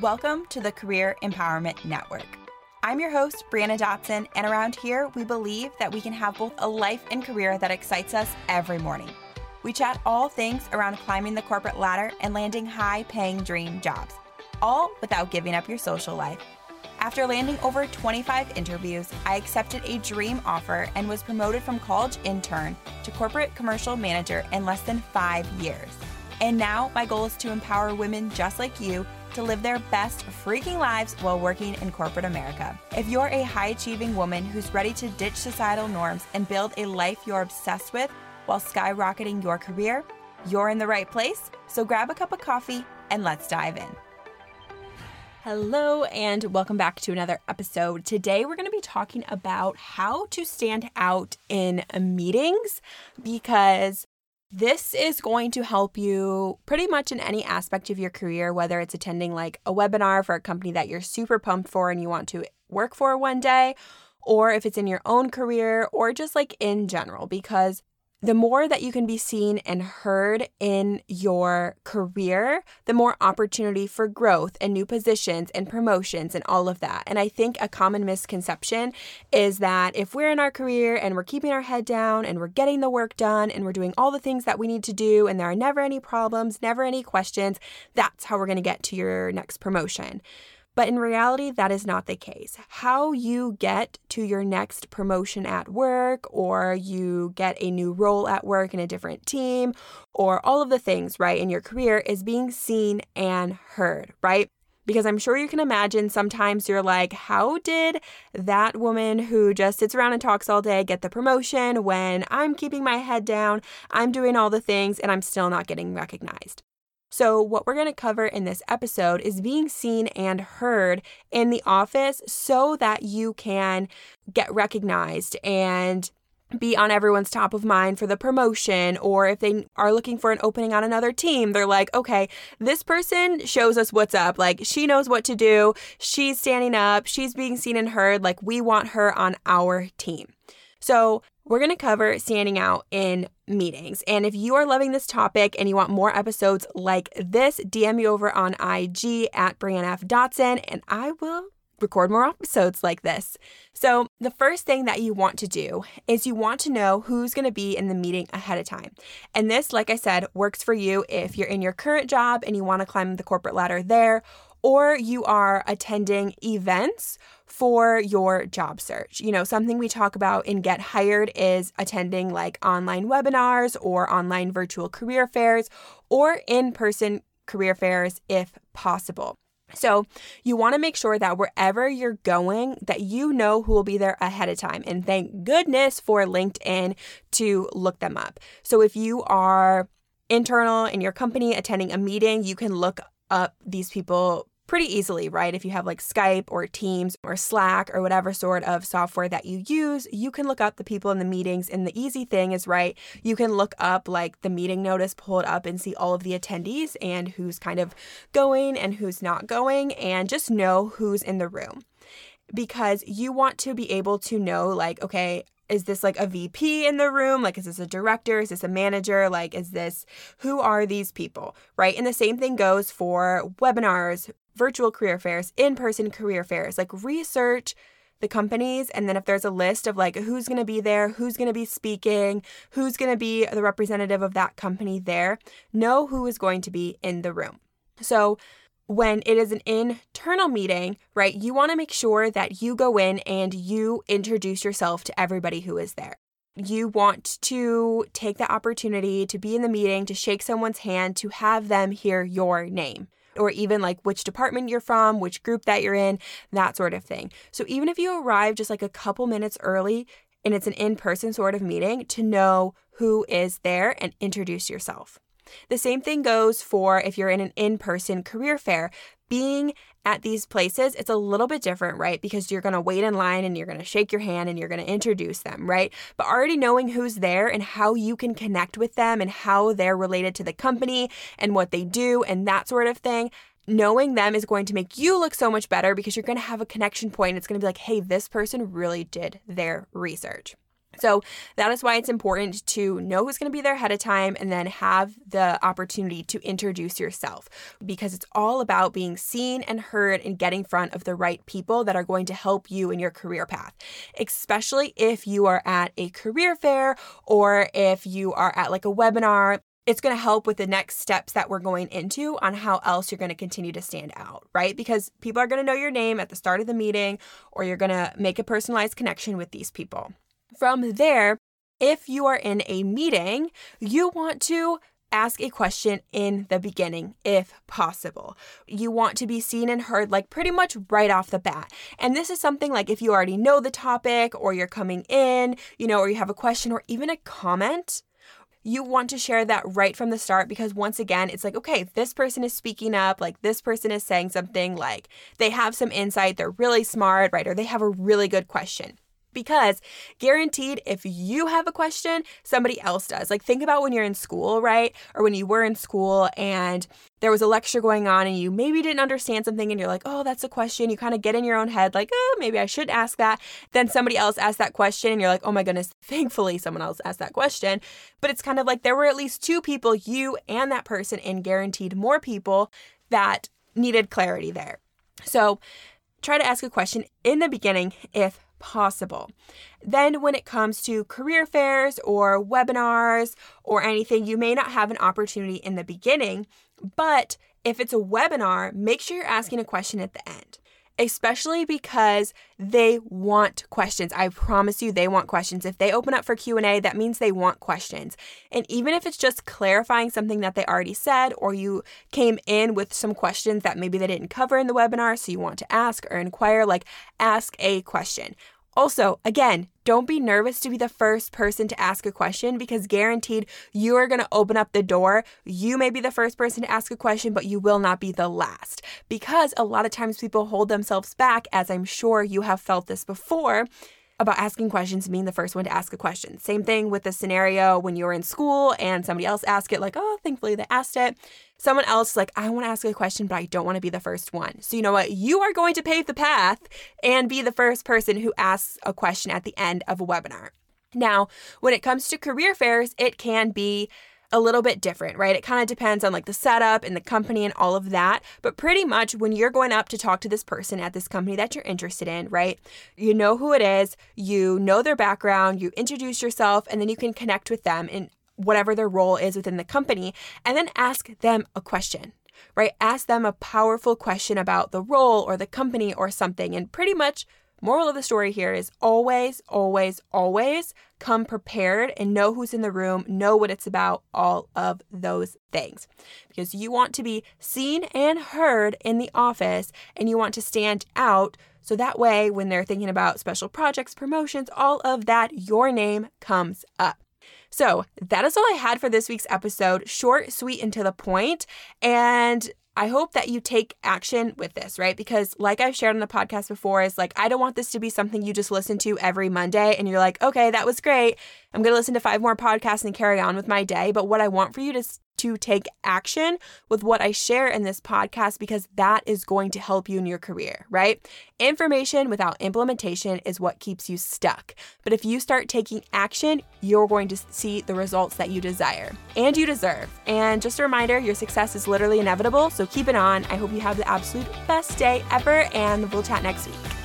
Welcome to the Career Empowerment Network. I'm your host, Brianna Dotson, and around here, we believe that we can have both a life and career that excites us every morning. We chat all things around climbing the corporate ladder and landing high paying dream jobs, all without giving up your social life. After landing over 25 interviews, I accepted a dream offer and was promoted from college intern to corporate commercial manager in less than five years. And now my goal is to empower women just like you to live their best freaking lives while working in corporate America. If you're a high achieving woman who's ready to ditch societal norms and build a life you're obsessed with while skyrocketing your career, you're in the right place. So grab a cup of coffee and let's dive in. Hello, and welcome back to another episode. Today, we're going to be talking about how to stand out in meetings because this is going to help you pretty much in any aspect of your career, whether it's attending like a webinar for a company that you're super pumped for and you want to work for one day, or if it's in your own career, or just like in general, because the more that you can be seen and heard in your career, the more opportunity for growth and new positions and promotions and all of that. And I think a common misconception is that if we're in our career and we're keeping our head down and we're getting the work done and we're doing all the things that we need to do and there are never any problems, never any questions, that's how we're going to get to your next promotion. But in reality, that is not the case. How you get to your next promotion at work, or you get a new role at work in a different team, or all of the things, right, in your career is being seen and heard, right? Because I'm sure you can imagine sometimes you're like, how did that woman who just sits around and talks all day get the promotion when I'm keeping my head down, I'm doing all the things, and I'm still not getting recognized? So, what we're going to cover in this episode is being seen and heard in the office so that you can get recognized and be on everyone's top of mind for the promotion or if they are looking for an opening on another team they're like okay this person shows us what's up. Like she knows what to do. She's standing up. She's being seen and heard. Like we want her on our team. So we're going to cover standing out in meetings. And if you are loving this topic and you want more episodes like this, DM me over on IG at Brianna F. Dotson and I will record more episodes like this. So, the first thing that you want to do is you want to know who's going to be in the meeting ahead of time. And this, like I said, works for you if you're in your current job and you want to climb the corporate ladder there, or you are attending events for your job search. You know, something we talk about in Get Hired is attending like online webinars or online virtual career fairs or in person career fairs if possible. So, you want to make sure that wherever you're going that you know who will be there ahead of time. And thank goodness for LinkedIn to look them up. So, if you are internal in your company attending a meeting, you can look up these people pretty easily, right? If you have like Skype or Teams or Slack or whatever sort of software that you use, you can look up the people in the meetings. And the easy thing is, right, you can look up like the meeting notice, pull it up and see all of the attendees and who's kind of going and who's not going, and just know who's in the room. Because you want to be able to know, like, okay, is this like a VP in the room? Like, is this a director? Is this a manager? Like, is this who are these people? Right. And the same thing goes for webinars, virtual career fairs, in person career fairs. Like, research the companies. And then if there's a list of like who's going to be there, who's going to be speaking, who's going to be the representative of that company there, know who is going to be in the room. So, when it is an internal meeting, right, you want to make sure that you go in and you introduce yourself to everybody who is there. You want to take the opportunity to be in the meeting, to shake someone's hand, to have them hear your name or even like which department you're from, which group that you're in, that sort of thing. So even if you arrive just like a couple minutes early and it's an in person sort of meeting, to know who is there and introduce yourself. The same thing goes for if you're in an in person career fair. Being at these places, it's a little bit different, right? Because you're going to wait in line and you're going to shake your hand and you're going to introduce them, right? But already knowing who's there and how you can connect with them and how they're related to the company and what they do and that sort of thing, knowing them is going to make you look so much better because you're going to have a connection point. It's going to be like, hey, this person really did their research. So that is why it's important to know who's going to be there ahead of time and then have the opportunity to introduce yourself because it's all about being seen and heard and getting in front of the right people that are going to help you in your career path. Especially if you are at a career fair or if you are at like a webinar it's going to help with the next steps that we're going into on how else you're going to continue to stand out, right? Because people are going to know your name at the start of the meeting, or you're going to make a personalized connection with these people. From there, if you are in a meeting, you want to ask a question in the beginning if possible. You want to be seen and heard like pretty much right off the bat. And this is something like if you already know the topic or you're coming in, you know, or you have a question or even a comment, you want to share that right from the start because once again, it's like, okay, this person is speaking up, like this person is saying something, like they have some insight, they're really smart, right? Or they have a really good question because guaranteed if you have a question somebody else does. Like think about when you're in school right? Or when you were in school and there was a lecture going on and you maybe didn't understand something and you're like oh that's a question. You kind of get in your own head like oh maybe i should ask that. Then somebody else asks that question and you're like oh my goodness thankfully someone else asked that question. But it's kind of like there were at least two people you and that person and guaranteed more people that needed clarity there. So try to ask a question in the beginning if possible. Then, when it comes to career fairs or webinars or anything, you may not have an opportunity in the beginning, but if it's a webinar, make sure you're asking a question at the end especially because they want questions. I promise you they want questions. If they open up for Q&A, that means they want questions. And even if it's just clarifying something that they already said or you came in with some questions that maybe they didn't cover in the webinar so you want to ask or inquire, like ask a question. Also, again, don't be nervous to be the first person to ask a question because guaranteed you are going to open up the door. You may be the first person to ask a question, but you will not be the last because a lot of times people hold themselves back, as I'm sure you have felt this before about asking questions, and being the first one to ask a question. Same thing with the scenario when you were in school and somebody else asked it, like, oh, thankfully they asked it. Someone else, like, I want to ask a question, but I don't want to be the first one. So, you know what? You are going to pave the path and be the first person who asks a question at the end of a webinar. Now, when it comes to career fairs, it can be a little bit different, right? It kind of depends on like the setup and the company and all of that. But pretty much when you're going up to talk to this person at this company that you're interested in, right? You know who it is, you know their background, you introduce yourself, and then you can connect with them in whatever their role is within the company, and then ask them a question right? Ask them a powerful question about the role or the company or something, and pretty much Moral of the story here is always, always, always come prepared and know who's in the room, know what it's about, all of those things. Because you want to be seen and heard in the office and you want to stand out. So that way, when they're thinking about special projects, promotions, all of that, your name comes up. So that is all I had for this week's episode. Short, sweet, and to the point. And I hope that you take action with this, right? Because, like I've shared on the podcast before, is like, I don't want this to be something you just listen to every Monday and you're like, okay, that was great. I'm going to listen to five more podcasts and carry on with my day. But what I want for you to to take action with what I share in this podcast because that is going to help you in your career, right? Information without implementation is what keeps you stuck. But if you start taking action, you're going to see the results that you desire and you deserve. And just a reminder your success is literally inevitable, so keep it on. I hope you have the absolute best day ever, and we'll chat next week.